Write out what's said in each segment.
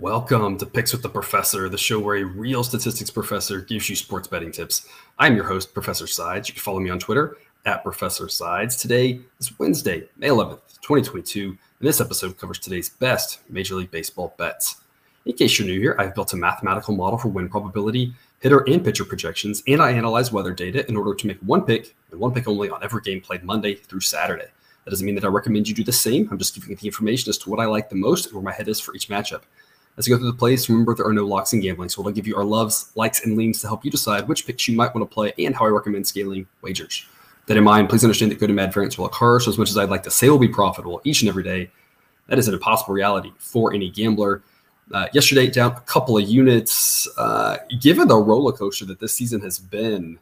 Welcome to Picks with the Professor, the show where a real statistics professor gives you sports betting tips. I'm your host, Professor Sides. You can follow me on Twitter at Professor Sides. Today is Wednesday, May 11th, 2022, and this episode covers today's best Major League Baseball bets. In case you're new here, I've built a mathematical model for win probability, hitter and pitcher projections, and I analyze weather data in order to make one pick and one pick only on every game played Monday through Saturday. That doesn't mean that I recommend you do the same. I'm just giving you the information as to what I like the most and where my head is for each matchup. As you go through the plays, remember there are no locks in gambling, so we'll give you our loves, likes, and leans to help you decide which picks you might want to play and how I recommend scaling wagers. That in mind, please understand that good and bad variance will occur. So, as much as I'd like to say we'll be profitable each and every day, that is an impossible reality for any gambler. Uh, yesterday, down a couple of units. Uh, given the roller coaster that this season has been,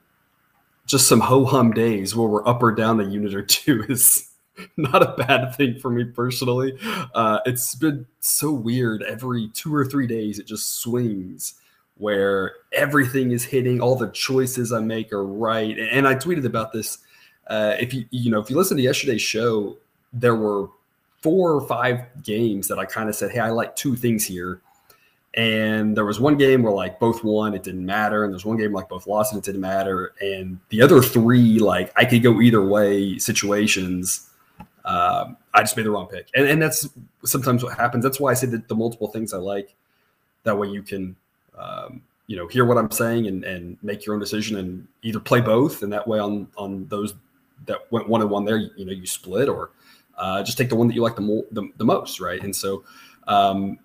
just some ho hum days where we're up or down a unit or two is not a bad thing for me personally. Uh, it's been so weird. Every two or three days, it just swings where everything is hitting. All the choices I make are right. And I tweeted about this. Uh, if you you know if you listen to yesterday's show, there were four or five games that I kind of said, "Hey, I like two things here." And there was one game where like both won, it didn't matter. And there's one game like both lost and it didn't matter. And the other three, like I could go either way situations um, I just made the wrong pick, and and that's sometimes what happens. That's why I say that the multiple things I like. That way you can, um, you know, hear what I'm saying and and make your own decision and either play both, and that way on on those that went one and one there, you know, you split or uh, just take the one that you like the, more, the, the most, right? And so, um,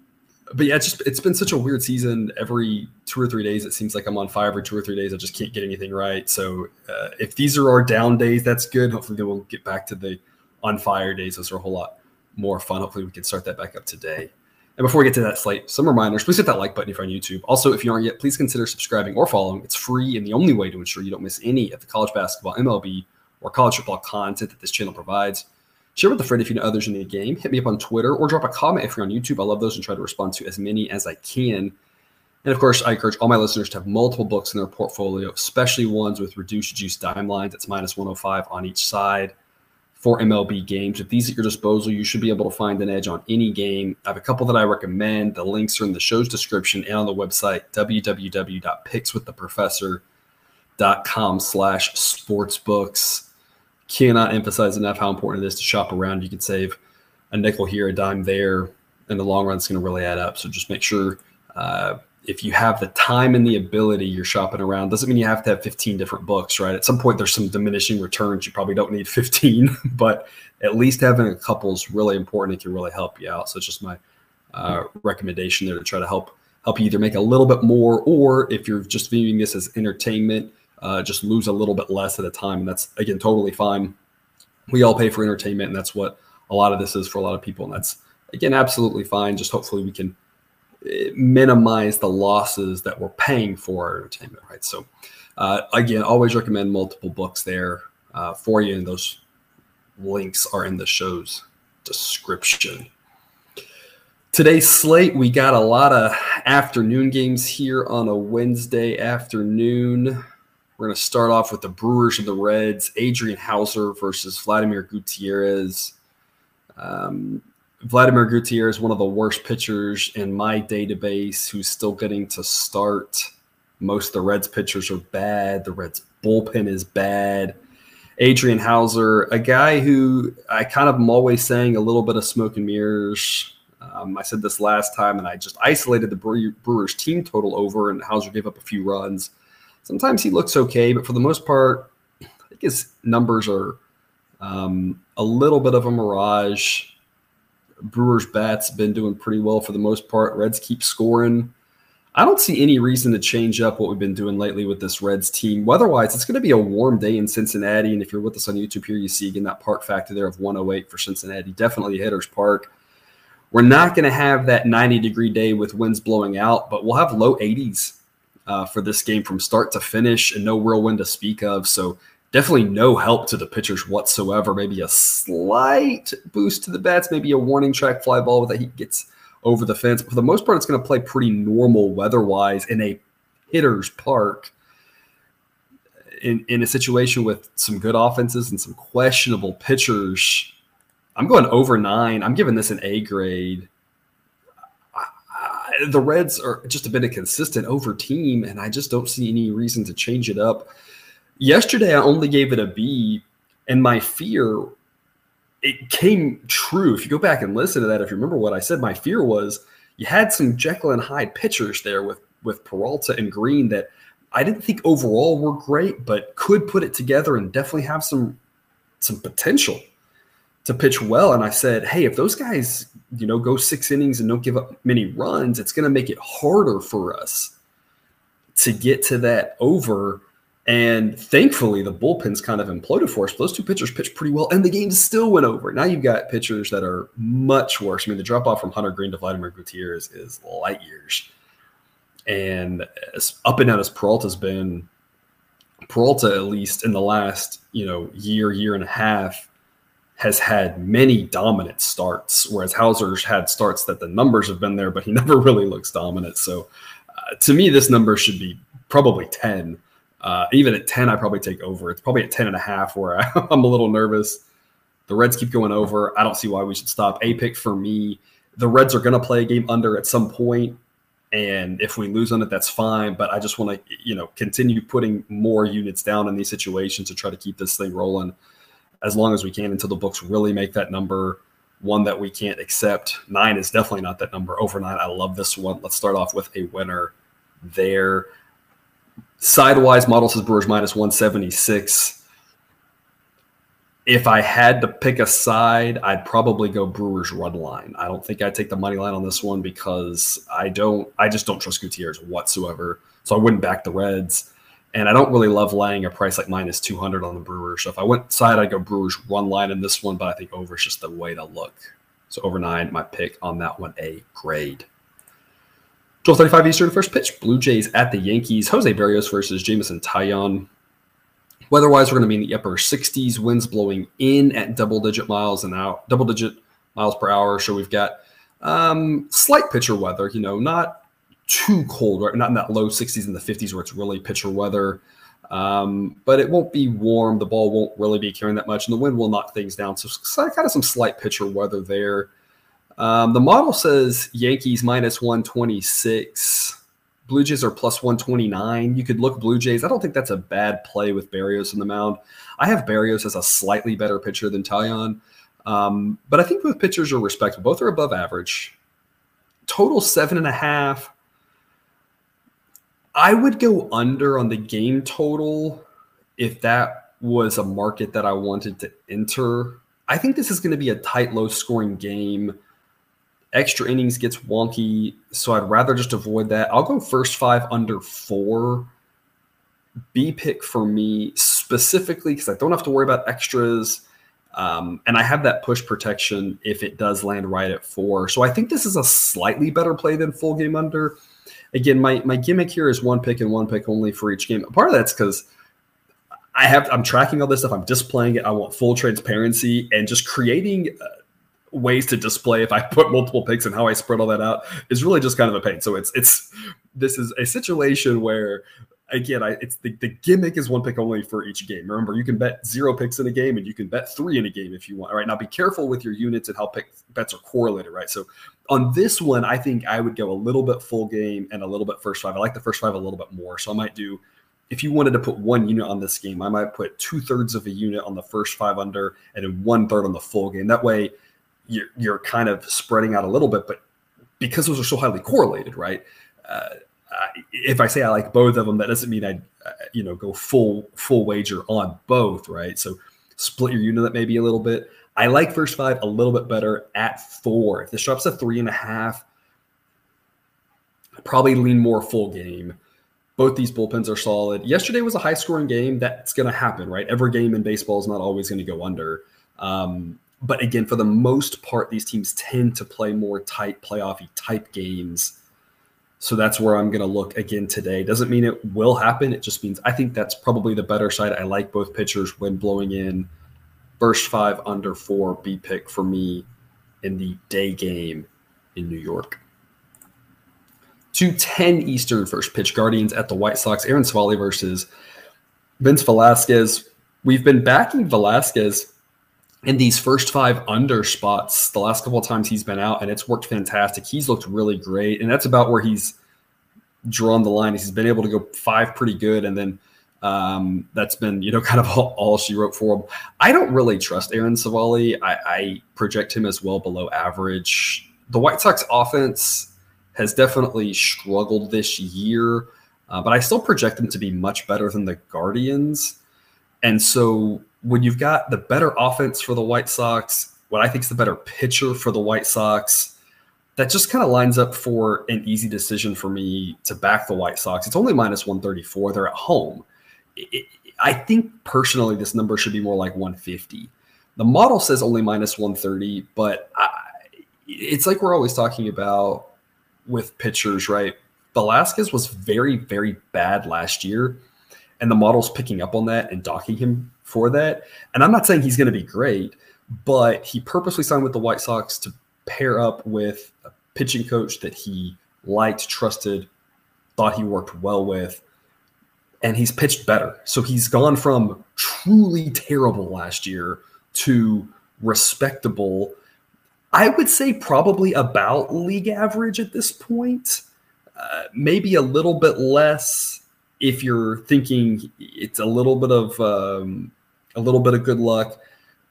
but yeah, it's just it's been such a weird season. Every two or three days, it seems like I'm on fire. Every two or three days, I just can't get anything right. So uh, if these are our down days, that's good. Hopefully, then we'll get back to the on fire days. Those are a whole lot more fun. Hopefully, we can start that back up today. And before we get to that slate, some reminders. Please hit that like button if you're on YouTube. Also, if you aren't yet, please consider subscribing or following. It's free and the only way to ensure you don't miss any of the college basketball, MLB, or college football content that this channel provides. Share with a friend if you know others in the game. Hit me up on Twitter or drop a comment if you're on YouTube. I love those and try to respond to as many as I can. And of course, I encourage all my listeners to have multiple books in their portfolio, especially ones with reduced juice dime lines. It's minus 105 on each side for MLB games. With these at your disposal, you should be able to find an edge on any game. I have a couple that I recommend. The links are in the show's description and on the website, www.pickswiththeprofessor.com slash sportsbooks. Cannot emphasize enough how important it is to shop around. You can save a nickel here, a dime there. In the long run, it's going to really add up. So just make sure uh, if you have the time and the ability, you're shopping around. Doesn't mean you have to have 15 different books, right? At some point, there's some diminishing returns. You probably don't need 15, but at least having a couple is really important. It can really help you out. So it's just my uh, recommendation there to try to help help you either make a little bit more, or if you're just viewing this as entertainment, uh, just lose a little bit less at a time. And that's again totally fine. We all pay for entertainment, and that's what a lot of this is for a lot of people. And that's again absolutely fine. Just hopefully we can minimize the losses that we're paying for our entertainment, right? So, uh, again, always recommend multiple books there uh, for you, and those links are in the show's description. Today's slate, we got a lot of afternoon games here on a Wednesday afternoon. We're going to start off with the Brewers and the Reds, Adrian Houser versus Vladimir Gutierrez. Um, Vladimir Gutierrez, one of the worst pitchers in my database, who's still getting to start. Most of the Reds pitchers are bad. The Reds bullpen is bad. Adrian Houser, a guy who I kind of am always saying a little bit of smoke and mirrors. Um, I said this last time, and I just isolated the Brewers team total over, and Houser gave up a few runs. Sometimes he looks okay, but for the most part, I think his numbers are um, a little bit of a mirage. Brewers bats been doing pretty well for the most part. Reds keep scoring. I don't see any reason to change up what we've been doing lately with this Reds team. Weather-wise, it's going to be a warm day in Cincinnati, and if you're with us on YouTube here, you see again that park factor there of 108 for Cincinnati. Definitely hitters park. We're not going to have that 90 degree day with winds blowing out, but we'll have low 80s uh, for this game from start to finish, and no real wind to speak of. So definitely no help to the pitchers whatsoever. Maybe a slight boost to the bats, maybe a warning track fly ball that he gets over the fence. But for the most part, it's going to play pretty normal weather wise in a hitter's park. In, in a situation with some good offenses and some questionable pitchers, I'm going over nine. I'm giving this an A grade. the Reds are just a bit of consistent over team, and I just don't see any reason to change it up. Yesterday, I only gave it a B, and my fear it came true. If you go back and listen to that, if you remember what I said, my fear was you had some Jekyll and Hyde pitchers there with with Peralta and Greene that I didn't think overall were great, but could put it together and definitely have some some potential to pitch well. And I said, hey, if those guys, you know, go six innings and don't give up many runs, it's going to make it harder for us to get to that over. And thankfully, the bullpen's kind of imploded for us. Those two pitchers pitched pretty well, and the game still went over. Now you've got pitchers that are much worse. I mean, the drop off from Hunter Greene to Vladimir Gutierrez is light years. And up and down as Peralta's been, Peralta, at least in the last, you know, year, year and a half, has had many dominant starts, whereas Houser's had starts that the numbers have been there, but he never really looks dominant. So uh, to me, this number should be probably 10. Uh, even at 10, I probably take over. It's probably at 10 and a half where I, I'm a little nervous. The Reds keep going over. I don't see why we should stop. A pick for me. The Reds are going to play a game under at some point, and if we lose on it, that's fine. But I just want to, you know, continue putting more units down in these situations to try to keep this thing rolling as long as we can until the books really make that number one that we can't accept. Nine is definitely not that number. Over nine, I love this one. Let's start off with a winner there. Sidewise model says Brewers minus 176. If I had to pick a side, I'd probably go Brewers run line. I don't think I'd take the money line on this one because I don't I just don't trust Gutierrez whatsoever. So I wouldn't back the Reds. And I don't really love laying a price like minus 200 on the Brewers. So if I went side, I'd go Brewers run line in this one, but I think over is just the way to look. So over nine, my pick on that one, a grade. 12:35 Eastern, first pitch. Blue Jays at the Yankees. Jose Berrios versus Jameson Taillon. Weather-wise, we're going to be in the upper 60s. Winds blowing in at double-digit miles an hour, double-digit miles per hour. So we've got um, slight pitcher weather. You know, not too cold, right? Not in that low 60s and the 50s where it's really pitcher weather. Um, but it won't be warm. The ball won't really be carrying that much, and the wind will knock things down. So, kind of some slight pitcher weather there. Um, the model says Yankees minus 126. Blue Jays are plus 129. You could look Blue Jays. I don't think that's a bad play with Berrios in the mound. I have Berrios as a slightly better pitcher than Taillon. Um, but I think both pitchers are respectable. Both are above average. Total seven and a half. I would go under on the game total if that was a market that I wanted to enter. I think this is going to be a tight, low scoring game. Extra innings gets wonky, so I'd rather just avoid that. I'll go first five under four. B pick for me specifically because I don't have to worry about extras. Um, and I have that push protection if it does land right at four. So I think this is a slightly better play than full game under again, my my gimmick here is one pick and one pick only for each game. Part of that's because I have I'm tracking all this stuff. I'm displaying it. I want full transparency and just creating. Ways to display if I put multiple picks and how I spread all that out is really just kind of a pain. So it's it's this is a situation where again, I, it's the, the gimmick is one pick only for each game. Remember, you can bet zero picks in a game and you can bet three in a game if you want. All right, now be careful with your units and how pick, bets are correlated, right? So on this one, I think I would go a little bit full game and a little bit first five. I like the first five a little bit more. So I might do, if you wanted to put one unit on this game, I might put two thirds of a unit on the first five under and then one third on the full game. That way you're, you're kind of spreading out a little bit, but because those are so highly correlated, right? Uh, if I say I like both of them, that doesn't mean I, uh, you know, go full full wager on both, right? So split your unit maybe a little bit. I like first five a little bit better at four. If this drops to three and a half, I probably lean more full game. Both these bullpens are solid. Yesterday was a high scoring game. That's going to happen, right? Every game in baseball is not always going to go under. Um, but again, for the most part, these teams tend to play more tight, playoffy type games so that's where I'm going to look again today. Doesn't mean it will happen. It just means I think that's probably the better side. I like both pitchers when blowing in. Burst five under four B pick for me in the day game in New York. 210 Eastern first pitch Guardians at the White Sox. Aaron Civale versus Vince Velasquez. We've been backing Velasquez in these first five under spots the last couple of times he's been out, and it's worked fantastic. He's looked really great, and that's about where he's drawn the line. He's been able to go five pretty good, and then um, that's been you know kind of all, all, she wrote for him. I don't really trust Aaron Civale. I, I project him as well below average. The White Sox offense has definitely struggled this year, uh, but I still project them to be much better than the Guardians. And so when you've got the better offense for the White Sox, what I think is the better pitcher for the White Sox, that just kind of lines up for an easy decision for me to back the White Sox. It's only minus 134. They're at home. It, I think personally, this number should be more like 150. The model says only minus 130, but I, it's like we're always talking about with pitchers, right? Velasquez was very, very bad last year, and the model's picking up on that and docking him for that. And I'm not saying he's going to be great, but he purposely signed with the White Sox to pair up with a pitching coach that he liked, trusted, thought he worked well with, and he's pitched better. So he's gone from truly terrible last year to respectable. I would say probably about league average at this point. Uh, maybe a little bit less if you're thinking it's a little bit of um, a little bit of good luck,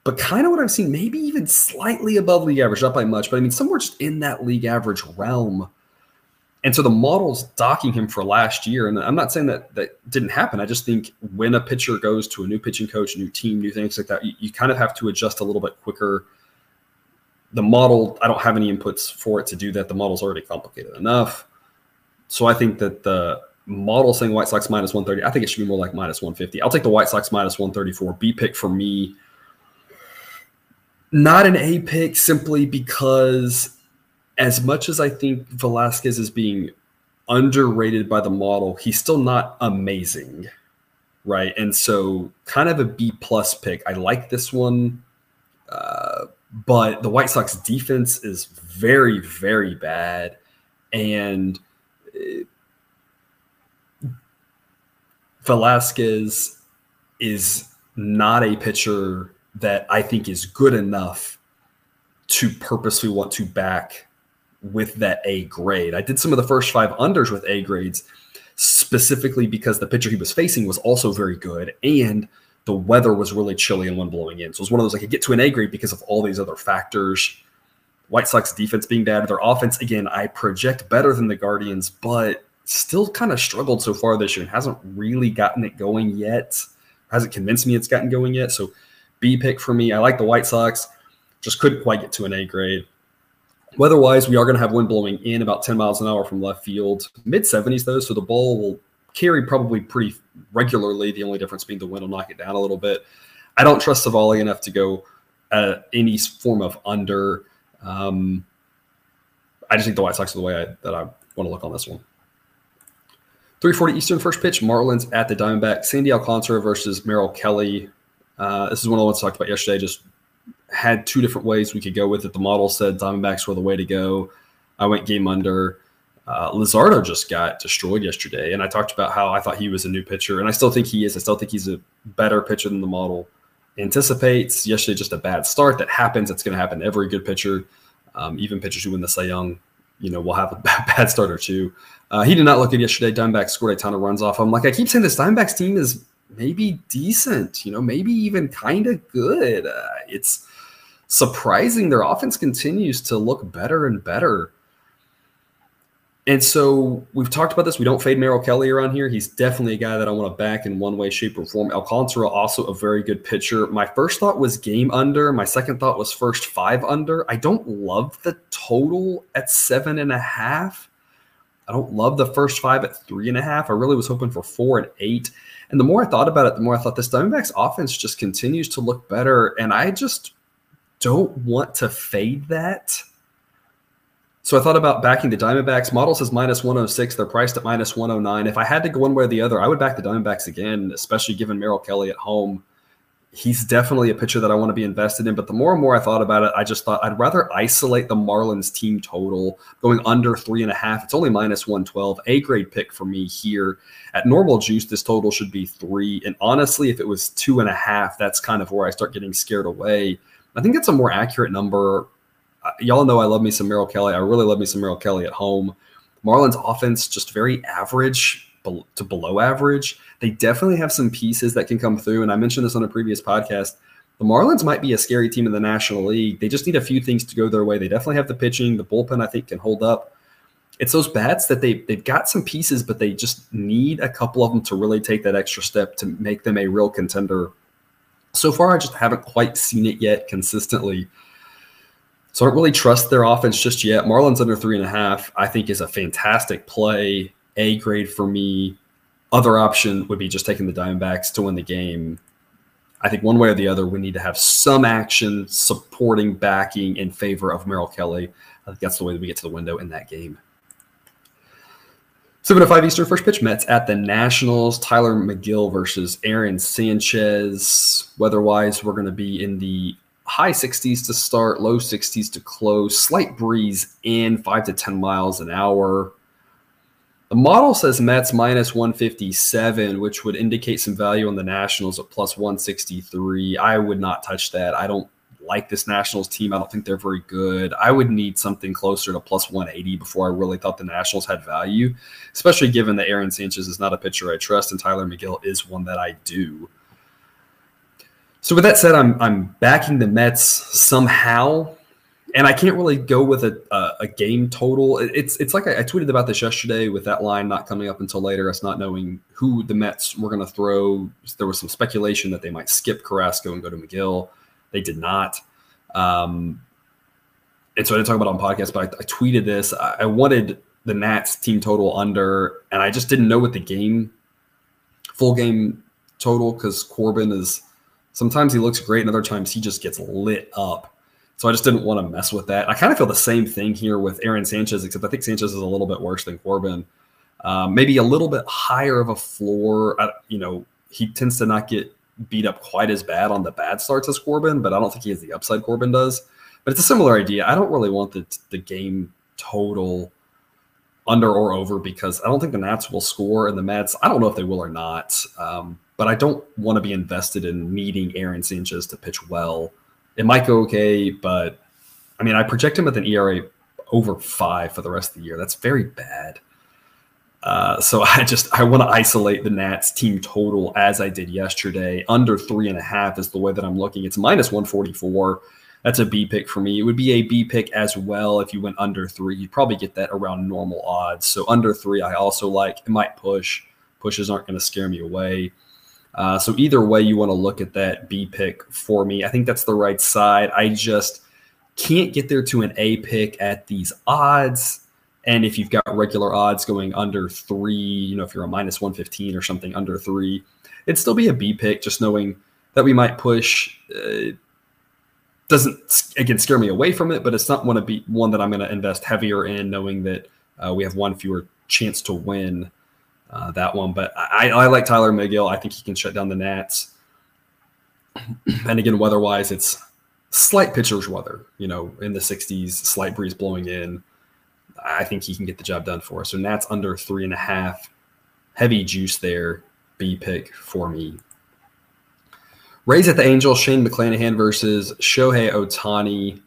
but kind of what I've seen, maybe even slightly above league average, not by much, but I mean somewhere just in that league average realm. And so the model's docking him for last year. And I'm not saying that that didn't happen. I just think when a pitcher goes to a new pitching coach, new team, new things like that, you, you kind of have to adjust a little bit quicker. The model, I don't have any inputs for it to do that. The model's already complicated enough. So I think that the model saying White Sox minus 130. I think it should be more like minus 150. I'll take the White Sox minus 134. B pick for me. Not an A pick simply because, as much as I think Velasquez is being underrated by the model, he's still not amazing. Right. And so, kind of a B plus pick. I like this one. Uh, but the White Sox defense is very, very bad. And Velasquez is not a pitcher that I think is good enough to purposely want to back with that A grade. I did some of the first five unders with A grades specifically because the pitcher he was facing was also very good and the weather was really chilly and wind blowing in. So it was one of those I could get to an A grade because of all these other factors. White Sox defense being bad, their offense again, I project better than the Guardians, but still kind of struggled so far this year and hasn't really gotten it going yet. Hasn't convinced me it's gotten going yet. So B pick for me. I like the White Sox. Just couldn't quite get to an A grade. Weather-wise, we are going to have wind blowing in about 10 miles an hour from left field. Mid 70s though, so the ball will carry probably pretty regularly. The only difference being the wind will knock it down a little bit. I don't trust Civale enough to go uh, any form of under. Um, I just think the White Sox are the way I, that I want to look on this one. 340 Eastern first pitch, Marlins at the Diamondback. Sandy Alcantara versus Merrill Kelly. Uh, this is one of the ones I talked about yesterday. Just had two different ways we could go with it. The model said Diamondbacks were the way to go. I went game under. Uh, Luzardo just got destroyed yesterday, and I talked about how I thought he was a new pitcher, and I still think he is. I still think he's a better pitcher than the model anticipates. Yesterday, just a bad start that happens. It's going to happen to every good pitcher, um, even pitchers who win the Cy Young. You know, will have a bad start or two. Uh, he did not look good yesterday. Diamondbacks scored a ton of runs off him. Like I keep saying, this Diamondbacks team is maybe decent, you know, maybe even kind of good. Uh, it's surprising their offense continues to look better and better. And so we've talked about this. We don't fade Merrill Kelly around here. He's definitely a guy that I want to back in one way, shape, or form. Alcantara, also a very good pitcher. My first thought was game under. My second thought was first five under. I don't love the total at seven and a half. I don't love the first five at three and a half. I really was hoping for four and eight. And the more I thought about it, the more I thought this Diamondbacks offense just continues to look better. And I just don't want to fade that. So I thought about backing the Diamondbacks. Model says minus 106. They're priced at minus 109. If I had to go one way or the other, I would back the Diamondbacks again, especially given Merrill Kelly at home he's definitely a pitcher that I want to be invested in. But the more and more I thought about it, I just thought I'd rather isolate the Marlins team total going under three and a half. It's only minus 112. A grade pick for me here. At normal juice, this total should be three. And honestly, if it was two and a half, that's kind of where I start getting scared away. I think that's a more accurate number. Y'all know I love me some Merrill Kelly. I really love me some Merrill Kelly at home. Marlins offense just very average to below average. They definitely have some pieces that can come through. And I mentioned this on a previous podcast. The Marlins might be a scary team in the National League. They just need a few things to go their way. They definitely have the pitching. The bullpen, I think, can hold up. It's those bats that they they've got some pieces, but they just need a couple of them to really take that extra step to make them a real contender. So far, I just haven't quite seen it yet consistently. So I don't really trust their offense just yet. Marlins under three and a half, I think, is a fantastic play. A grade for me. Other option would be just taking the Diamondbacks to win the game. I think one way or the other, we need to have some action supporting backing in favor of Merrill Kelly. I think that's the way that we get to the window in that game. 7 to 5 Eastern first pitch Mets at the Nationals. Tyler Megill versus Aaron Sanchez. Weather wise, we're going to be in the high 60s to start, low 60s to close, slight breeze in 5 to 10 miles an hour. The model says Mets minus 157, which would indicate some value on the Nationals at plus 163. I would not touch that. I don't like this Nationals team. I don't think they're very good. I would need something closer to plus 180 before I really thought the Nationals had value, especially given that Aaron Sanchez is not a pitcher I trust and Tyler Megill is one that I do. So with that said, I'm I'm backing the Mets somehow and I can't really go with a, a, a game total. It's it's like I, I, tweeted about this yesterday with that line not coming up until later, us not knowing who the Mets were going to throw. There was some speculation that they might skip Carrasco and go to Megill. They did not. Um, and so I didn't talk about on podcast, but I, I tweeted this. I, I wanted the Nats team total under, and I just didn't know what the game, full game total, because Corbin is sometimes he looks great, and other times he just gets lit up. So I just didn't want to mess with that. I kind of feel the same thing here with Aaron Sanchez, except I think Sanchez is a little bit worse than Corbin. Um, maybe a little bit higher of a floor. I, you know, he tends to not get beat up quite as bad on the bad starts as Corbin, but I don't think he has the upside Corbin does. But it's a similar idea. I don't really want the the game total under or over because I don't think the Nats will score and the Mets. I don't know if they will or not. Um, but I don't want to be invested in needing Aaron Sanchez to pitch well it might go okay, but I mean, I project him with an ERA over five for the rest of the year. That's very bad. Uh, so I just I want to isolate the Nats team total as I did yesterday. Under three and a half is the way that I'm looking. It's minus 144. That's a B pick for me. It would be a B pick as well if you went under three. You'd probably get that around normal odds. So under three, I also like. It might push. Pushes aren't going to scare me away. Uh, so either way, you want to look at that B pick for me. I think that's the right side. I just can't get there to an A pick at these odds. And if you've got regular odds going under three, you know, if you're a minus 115 or something under three, it'd still be a B pick, just knowing that we might push. Uh, doesn't, again, scare me away from it, but it's not one to be one that I'm going to invest heavier in, knowing that uh, we have one fewer chance to win uh, that one. But I, I like Tyler Megill. I think he can shut down the Nats. and again, weather-wise, it's slight pitcher's weather. You know, in the 60s, slight breeze blowing in. I think he can get the job done for us. So Nats under three and a half. Heavy juice there. B pick for me. Rays at the Angels, Shane McClanahan versus Shohei Ohtani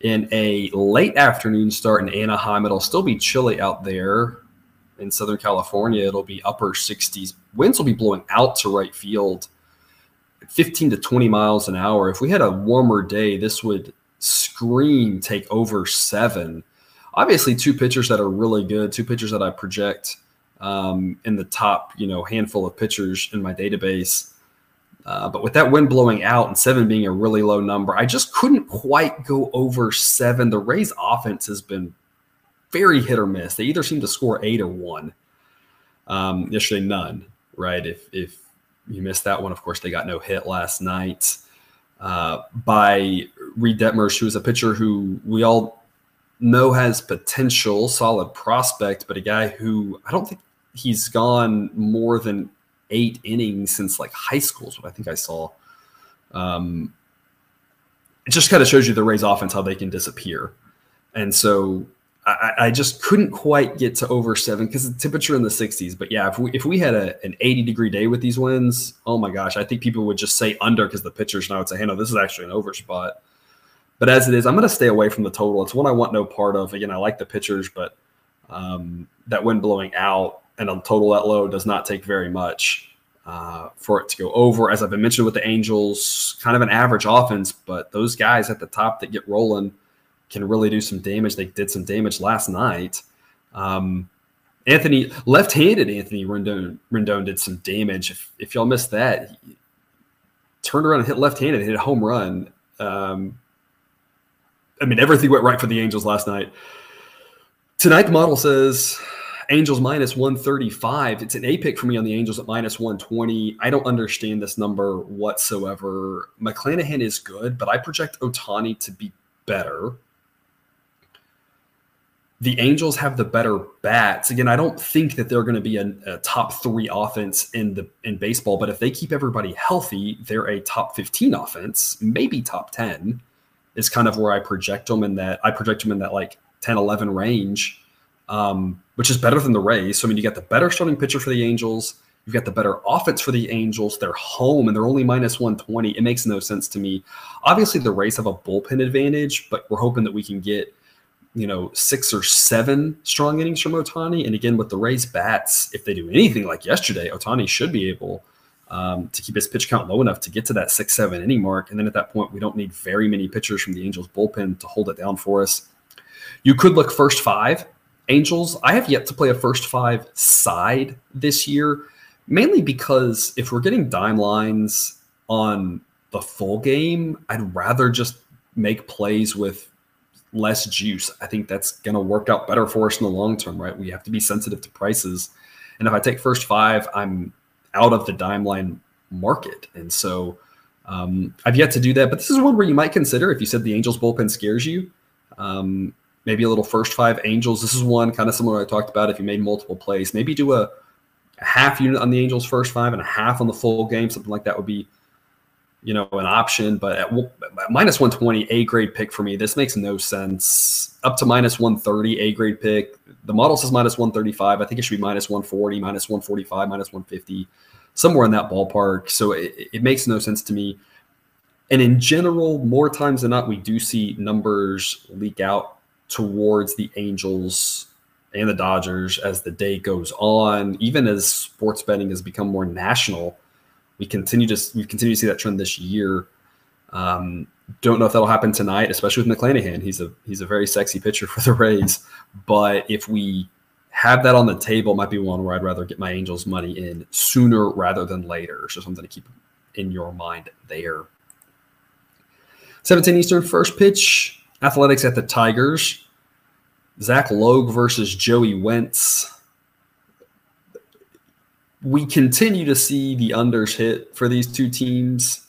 in a late afternoon start in Anaheim. It'll still be chilly out there in Southern California, it'll be upper 60s. Winds will be blowing out to right field 15 to 20 miles an hour. If we had a warmer day, this would scream take over seven. Obviously, two pitchers that are really good, two pitchers that I project um, in the top, you know, handful of pitchers in my database. Uh, but with that wind blowing out and seven being a really low number, I just couldn't quite go over seven. The Rays' offense has been very hit or miss. They either seem to score eight or one. Um, yesterday, none. Right? If if you missed that one, of course, they got no hit last night uh, by Reid Detmers, who is a pitcher who we all know has potential, solid prospect, but a guy who I don't think he's gone more than eight innings since like high school is what I think I saw. Um, it just kind of shows you the Rays offense how they can disappear. And so I, I, just couldn't quite get to over seven because the temperature in the 60s. But yeah, if we if we had a, an 80 degree day with these winds, oh my gosh, I think people would just say under because the pitchers I would say, hey, no, this is actually an over spot. But as it is, I'm going to stay away from the total. It's one I want no part of. Again, I like the pitchers, but um, that wind blowing out and a total that low does not take very much uh, for it to go over. As I've been mentioned with the Angels, kind of an average offense, but those guys at the top that get rolling can really do some damage. They did some damage last night. Um, Anthony, left-handed Anthony Rendon, Rendon did some damage. If, if y'all missed that, turned around and hit left-handed, hit a home run. Um, I mean, everything went right for the Angels last night. Tonight, the model says Angels minus 135. It's an A pick for me on the Angels at minus 120. I don't understand this number whatsoever. McClanahan is good, but I project Ohtani to be better. The Angels have the better bats. Again, I don't think that they're going to be a, a, top three offense in the in baseball, but if they keep everybody healthy, they're a top 15 offense, maybe top 10 is kind of where I project them in that I project them in that like 10, 11 range, um, which is better than the Rays. So, I mean, you got the better starting pitcher for the Angels. You've got the better offense for the Angels. They're home and they're only minus 120. It makes no sense to me. Obviously, the Rays have a bullpen advantage, but we're hoping that we can get, you know, six or seven strong innings from Ohtani. And again, with the Rays bats, if they do anything like yesterday, Ohtani should be able um, to keep his pitch count low enough to get to that six, seven inning mark. And then at that point, we don't need very many pitchers from the Angels bullpen to hold it down for us. You could look first five. Angels, I have yet to play a first five side this year, mainly because if we're getting dime lines on the full game, I'd rather just make plays with less juice. I think that's going to work out better for us in the long term, right? We have to be sensitive to prices. And if I take first five, I'm out of the dime line market. And so um, I've yet to do that. But this is one where you might consider if you said the Angels bullpen scares you. Um, maybe a little first five Angels. This is one kind of similar I talked about. If you made multiple plays, maybe do a, a, half unit on the Angels first five and a half on the full game. Something like that would be, you know, an option. But at, at minus 120, A grade pick for me. This makes no sense. Up to minus 130, A grade pick. The model says minus 135. I think it should be minus 140, minus 145, minus 150, somewhere in that ballpark. So it, it makes no sense to me. And in general, more times than not, we do see numbers leak out towards the Angels and the Dodgers as the day goes on. Even as sports betting has become more national, we continue to we continue to see that trend this year. Um, don't know if that'll happen tonight, especially with McClanahan. He's a he's a very sexy pitcher for the Rays. But if we have that on the table, might be one where I'd rather get my Angels money in sooner rather than later. So something to keep in your mind there. 17 Eastern first pitch. Athletics at the Tigers. Zach Logue versus Joey Wentz. We continue to see the unders hit for these two teams.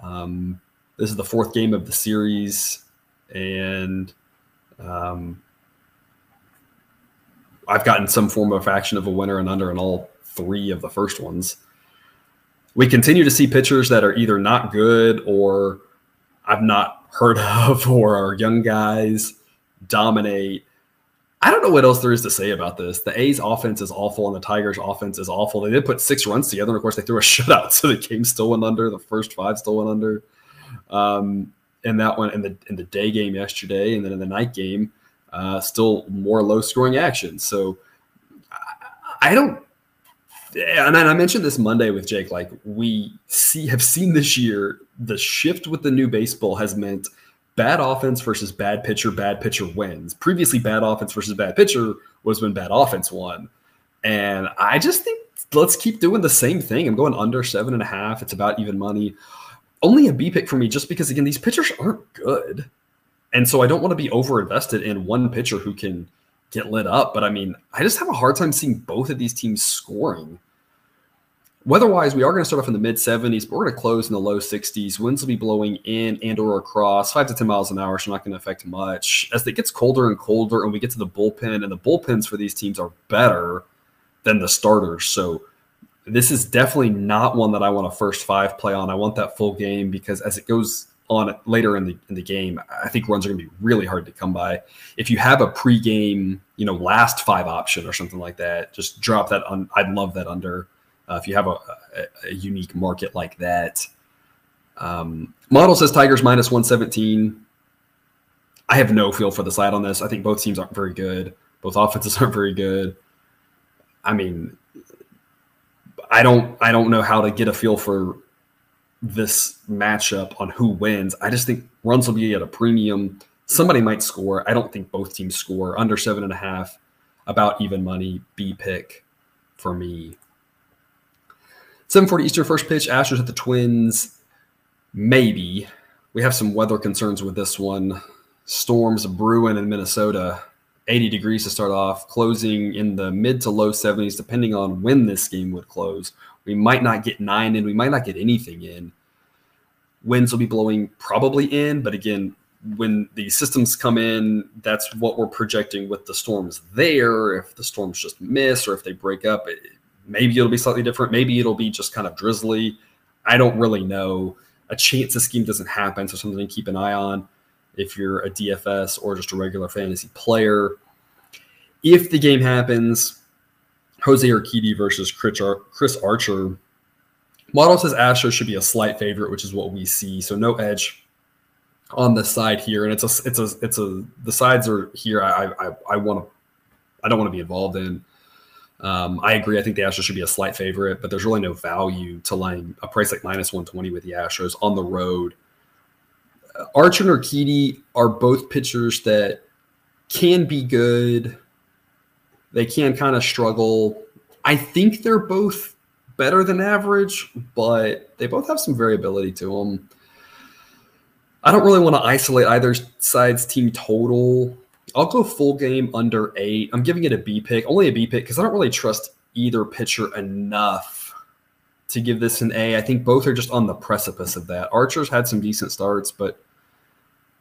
Um, this is the fourth game of the series, and um, I've gotten some form of action of a winner and under in all three of the first ones. We continue to see pitchers that are either not good or I've not heard of or are young guys dominate. I don't know what else there is to say about this. The A's offense is awful and the Tigers offense is awful. They did put six runs together, and of course they threw a shutout, so the game still went under. The first five still went under. Um, and that one in the in the day game yesterday, and then in the night game, uh, still more low scoring action. So I, I don't and I mentioned this Monday with Jake. Like we see have seen this year, the shift with the new baseball has meant bad offense versus bad pitcher, bad pitcher wins. Previously, bad offense versus bad pitcher was when bad offense won. And I just think let's keep doing the same thing. I'm going under seven and a half. It's about even money. Only a B pick for me, just because again, these pitchers aren't good. And so I don't want to be over invested in one pitcher who can get lit up. But I mean, I just have a hard time seeing both of these teams scoring. Weather-wise, we are going to start off in the mid 70s, but we're going to close in the low 60s. Winds will be blowing in and or across, five to 10 miles an hour, so not going to affect much. As it gets colder and colder, and we get to the bullpen, and the bullpens for these teams are better than the starters. So this is definitely not one that I want a first five play on. I want that full game because as it goes on later in the in the game, I think runs are going to be really hard to come by. If you have a pregame, you know, last five option or something like that, just drop that. on I'd love that under. Uh, if you have a, a, a, unique market like that, um, model says Tigers minus one seventeen. I have no feel for the side on this. I think both teams aren't very good. Both offenses aren't very good. I mean, I don't I don't know how to get a feel for this matchup on who wins. I just think runs will be at a premium. Somebody might score. I don't think both teams score under seven and a half. About even money. B pick for me. 740 Eastern first pitch. Astros at the Twins. Maybe. We have some weather concerns with this one. Storms brewing in Minnesota. 80 degrees to start off, closing in the mid to low 70s, depending on when this game would close. We might not get nine in, we might not get anything in. Winds will be blowing probably in, but again, when the systems come in, that's what we're projecting with the storms there. If the storms just miss or if they break up, it, maybe it'll be slightly different. Maybe it'll be just kind of drizzly. I don't really know. A chance the scheme doesn't happen, so something to keep an eye on if you're a DFS or just a regular fantasy player. If the game happens, Jose Urquidy versus Chris Archer. Model says Astros should be a slight favorite, which is what we see. So no edge on the side here, and it's a it's a it's a the sides are here. I I I want to I don't want to be involved in. Um, I agree. I think the Astros should be a slight favorite, but there's really no value to laying a price like minus 120 with the Astros on the road Archer and Urquidy are both pitchers that can be good. They can kind of struggle. I think they're both better than average, but they both have some variability to them. I don't really want to isolate either side's team total. I'll go full game under eight. I'm giving it a B pick, only a B pick because I don't really trust either pitcher enough to give this an A. I think both are just on the precipice of that. Archer's had some decent starts, but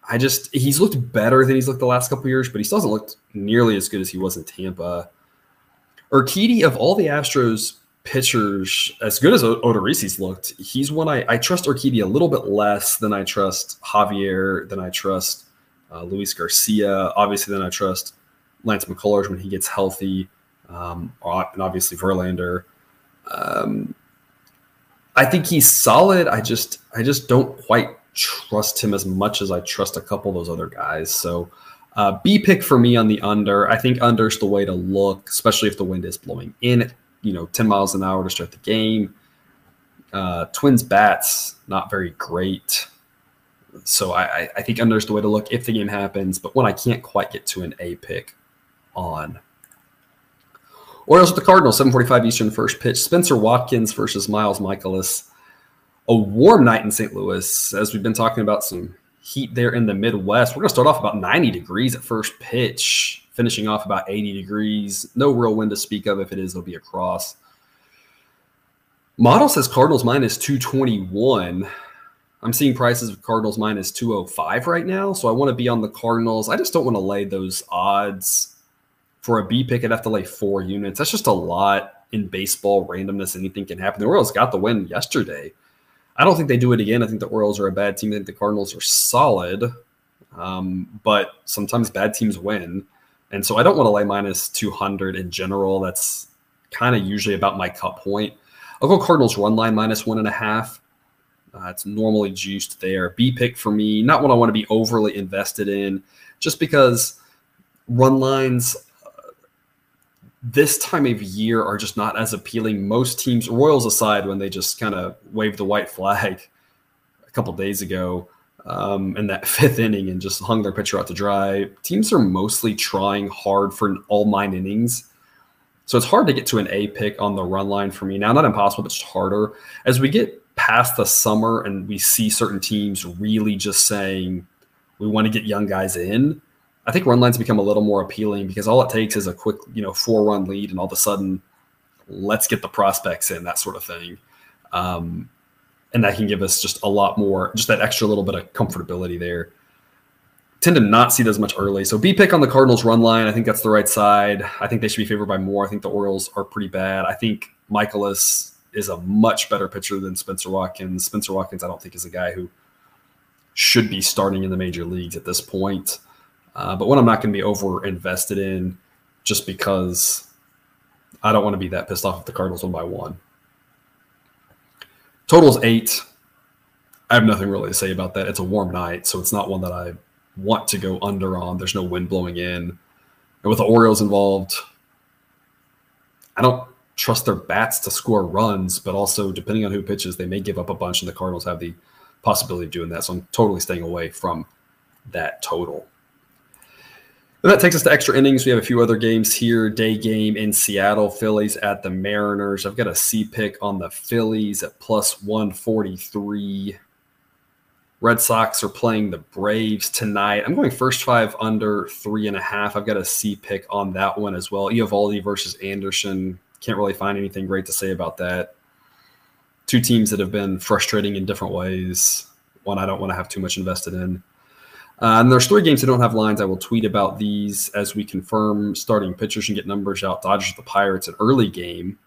I just he's looked better than he's looked the last couple years, but he still hasn't looked nearly as good as he was in Tampa. Urquidy, of all the Astros pitchers, as good as Odorizzi's looked, he's one I, I trust Urquidy a little bit less than I trust Javier, than I trust uh, Luis Garcia, obviously than I trust Lance McCullers when he gets healthy, um, and obviously Verlander. Um, I think he's solid. I just I just don't quite trust him as much as I trust a couple of those other guys. So uh, B pick for me on the under. I think under's the way to look, especially if the wind is blowing in, you know, 10 miles an hour to start the game. Uh, Twins bats not very great. So I, I think under's the way to look if the game happens, but when I can't quite get to an A pick on. Orioles with the Cardinals, 745 Eastern first pitch. Spencer Watkins versus Miles Mikolas a warm night in St. Louis, as we've been talking about some heat there in the Midwest. We're going to start off about 90 degrees at first pitch, finishing off about 80 degrees. No real wind to speak of. If it is, it'll be across. Model says Cardinals minus 221. I'm seeing prices of Cardinals minus 205 right now. So I want to be on the Cardinals. I just don't want to lay those odds. For a B pick, I'd have to lay four units. That's just a lot in baseball randomness. Anything can happen. The Orioles got the win yesterday. I don't think they do it again. I think the Orioles are a bad team. I think the Cardinals are solid, um, but sometimes bad teams win. And so I don't want to lay minus 200 in general. That's kind of usually about my cut point. I'll go Cardinals run line minus one and a half. Uh, it's normally juiced there. B pick for me, not what I want to be overly invested in, just because run lines this time of year are just not as appealing. Most teams, Royals aside, when they just kind of waved the white flag a couple days ago um, in that fifth inning and just hung their pitcher out to dry, teams are mostly trying hard for all nine innings. So it's hard to get to an A pick on the run line for me now. Not impossible, but just harder. As we get past the summer and we see certain teams really just saying we want to get young guys in I think run lines become a little more appealing because all it takes is a quick, you know, four run lead, and all of a sudden, let's get the prospects in, that sort of thing. Um, and that can give us just a lot more, just that extra little bit of comfortability there. Tend to not see those much early. So B pick on the Cardinals run line. I think that's the right side. I think they should be favored by more. I think the Orioles are pretty bad. I think Mikolas is a much better pitcher than Spencer Watkins. Spencer Watkins, I don't think, is a guy who should be starting in the major leagues at this point. Uh, but one I'm not going to be over invested in just because I don't want to be that pissed off if the Cardinals win by one. Total's eight. I have nothing really to say about that. It's a warm night, so it's not one that I want to go under on. There's no wind blowing in. And with the Orioles involved, I don't trust their bats to score runs, but also depending on who pitches, they may give up a bunch, and the Cardinals have the possibility of doing that. So I'm totally staying away from that total. And that takes us to extra innings. We have a few other games here. Day game in Seattle, Phillies at the Mariners. I've got a C pick on the Phillies at plus 143. Red Sox are playing the Braves tonight. I'm going first five under three and a half. I've got a C pick on that one as well. Eovaldi versus Anderson. Can't really find anything great to say about that. Two teams that have been frustrating in different ways. One I don't want to have too much invested in. Uh, and there's three games that don't have lines. I will tweet about these as we confirm starting pitchers and get numbers out. Dodgers the Pirates, an early game.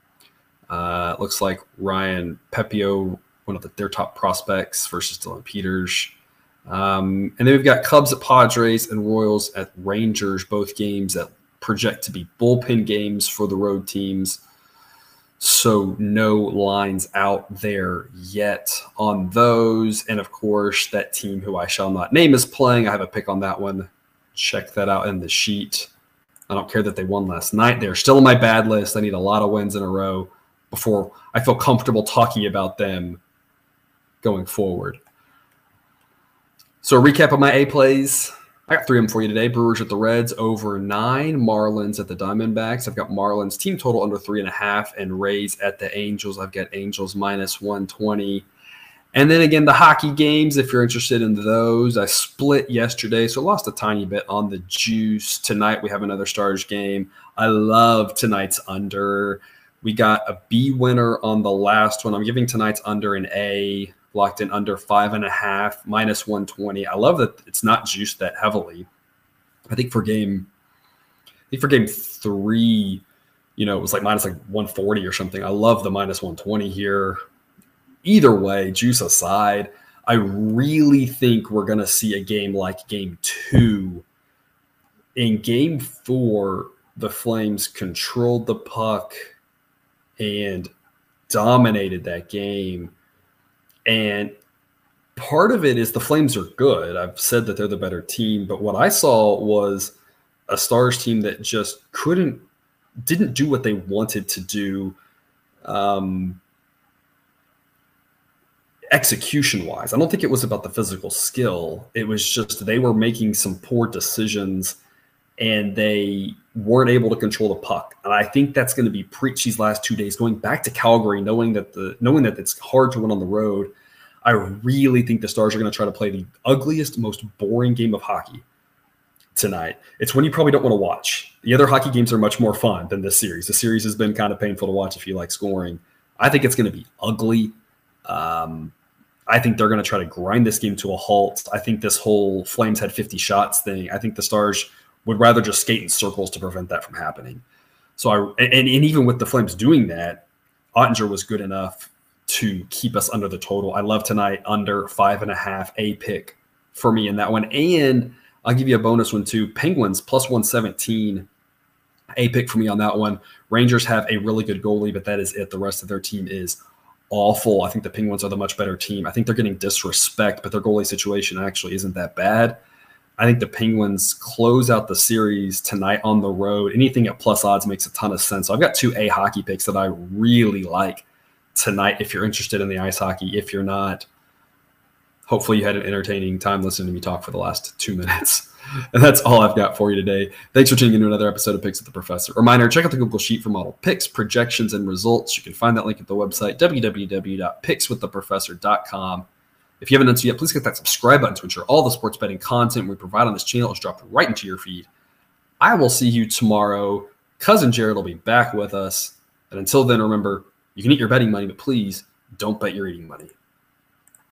Uh, looks like Ryan Pepiot, one of the, their top prospects versus Dillon Peters. Um, and then we've got Cubs at Padres and Royals at Rangers, both games that project to be bullpen games for the road teams. So no lines out there yet on those. And of course, that team who I shall not name is playing. I have a pick on that one. Check that out in the sheet. I don't care that they won last night. They're still on my bad list. I need a lot of wins in a row before I feel comfortable talking about them going forward. So, a recap of my A plays. I got three of them for you today. Brewers at the Reds over nine. Marlins at the Diamondbacks. I've got Marlins team total under three and a half, and Rays at the Angels. I've got Angels minus 120. And then again, the hockey games, if you're interested in those, I split yesterday, so lost a tiny bit on the juice. Tonight we have another Stars game. I love tonight's under. We got a B winner on the last one. I'm giving tonight's under an A locked in under five and a half, minus 120. I love that it's not juiced that heavily. I think for game, I think for game three, you know, it was like minus like 140 or something. I love the minus 120 here. Either way, juice aside, I really think we're going to see a game like game two. In game four, the Flames controlled the puck and dominated that game and part of it is the Flames are good. I've said that they're the better team, but what I saw was a Stars team that just couldn't, didn't do what they wanted to do. Um, execution wise. I don't think it was about the physical skill. It was just they were making some poor decisions and they weren't able to control the puck. And I think that's going to be preached these last two days, going back to Calgary, knowing that the knowing that it's hard to win on the road. I really think the Stars are going to try to play the ugliest, most boring game of hockey tonight. It's when you probably don't want to watch. The other hockey games are much more fun than this series. The series has been kind of painful to watch if you like scoring. I think it's going to be ugly. Um, I think they're going to try to grind this game to a halt. I think this whole Flames had 50 shots thing. I think the Stars would rather just skate in circles to prevent that from happening. So I and, and even with the Flames doing that, Oettinger was good enough to keep us under the total. I love tonight under five and a half, a pick for me in that one. And I'll give you a bonus one too. Penguins plus 117, a pick for me on that one. Rangers have a really good goalie, but that is it. The rest of their team is awful. I think the Penguins are the much better team. I think they're getting disrespect, but their goalie situation actually isn't that bad. I think the Penguins close out the series tonight on the road. Anything at plus odds makes a ton of sense. So I've got two A hockey picks that I really like tonight if you're interested in the ice hockey. If you're not, hopefully you had an entertaining time listening to me talk for the last two minutes. And that's all I've got for you today. Thanks for tuning into another episode of Picks with the Professor. Reminder check out the Google Sheet for model picks, projections, and results. You can find that link at the website, www.pickswiththeprofessor.com. If you haven't done so yet, please hit that subscribe button to ensure all the sports betting content we provide on this channel is dropped right into your feed. I will see you tomorrow. Cousin Jared will be back with us. And until then, remember, you can eat your betting money, but please don't bet your eating money.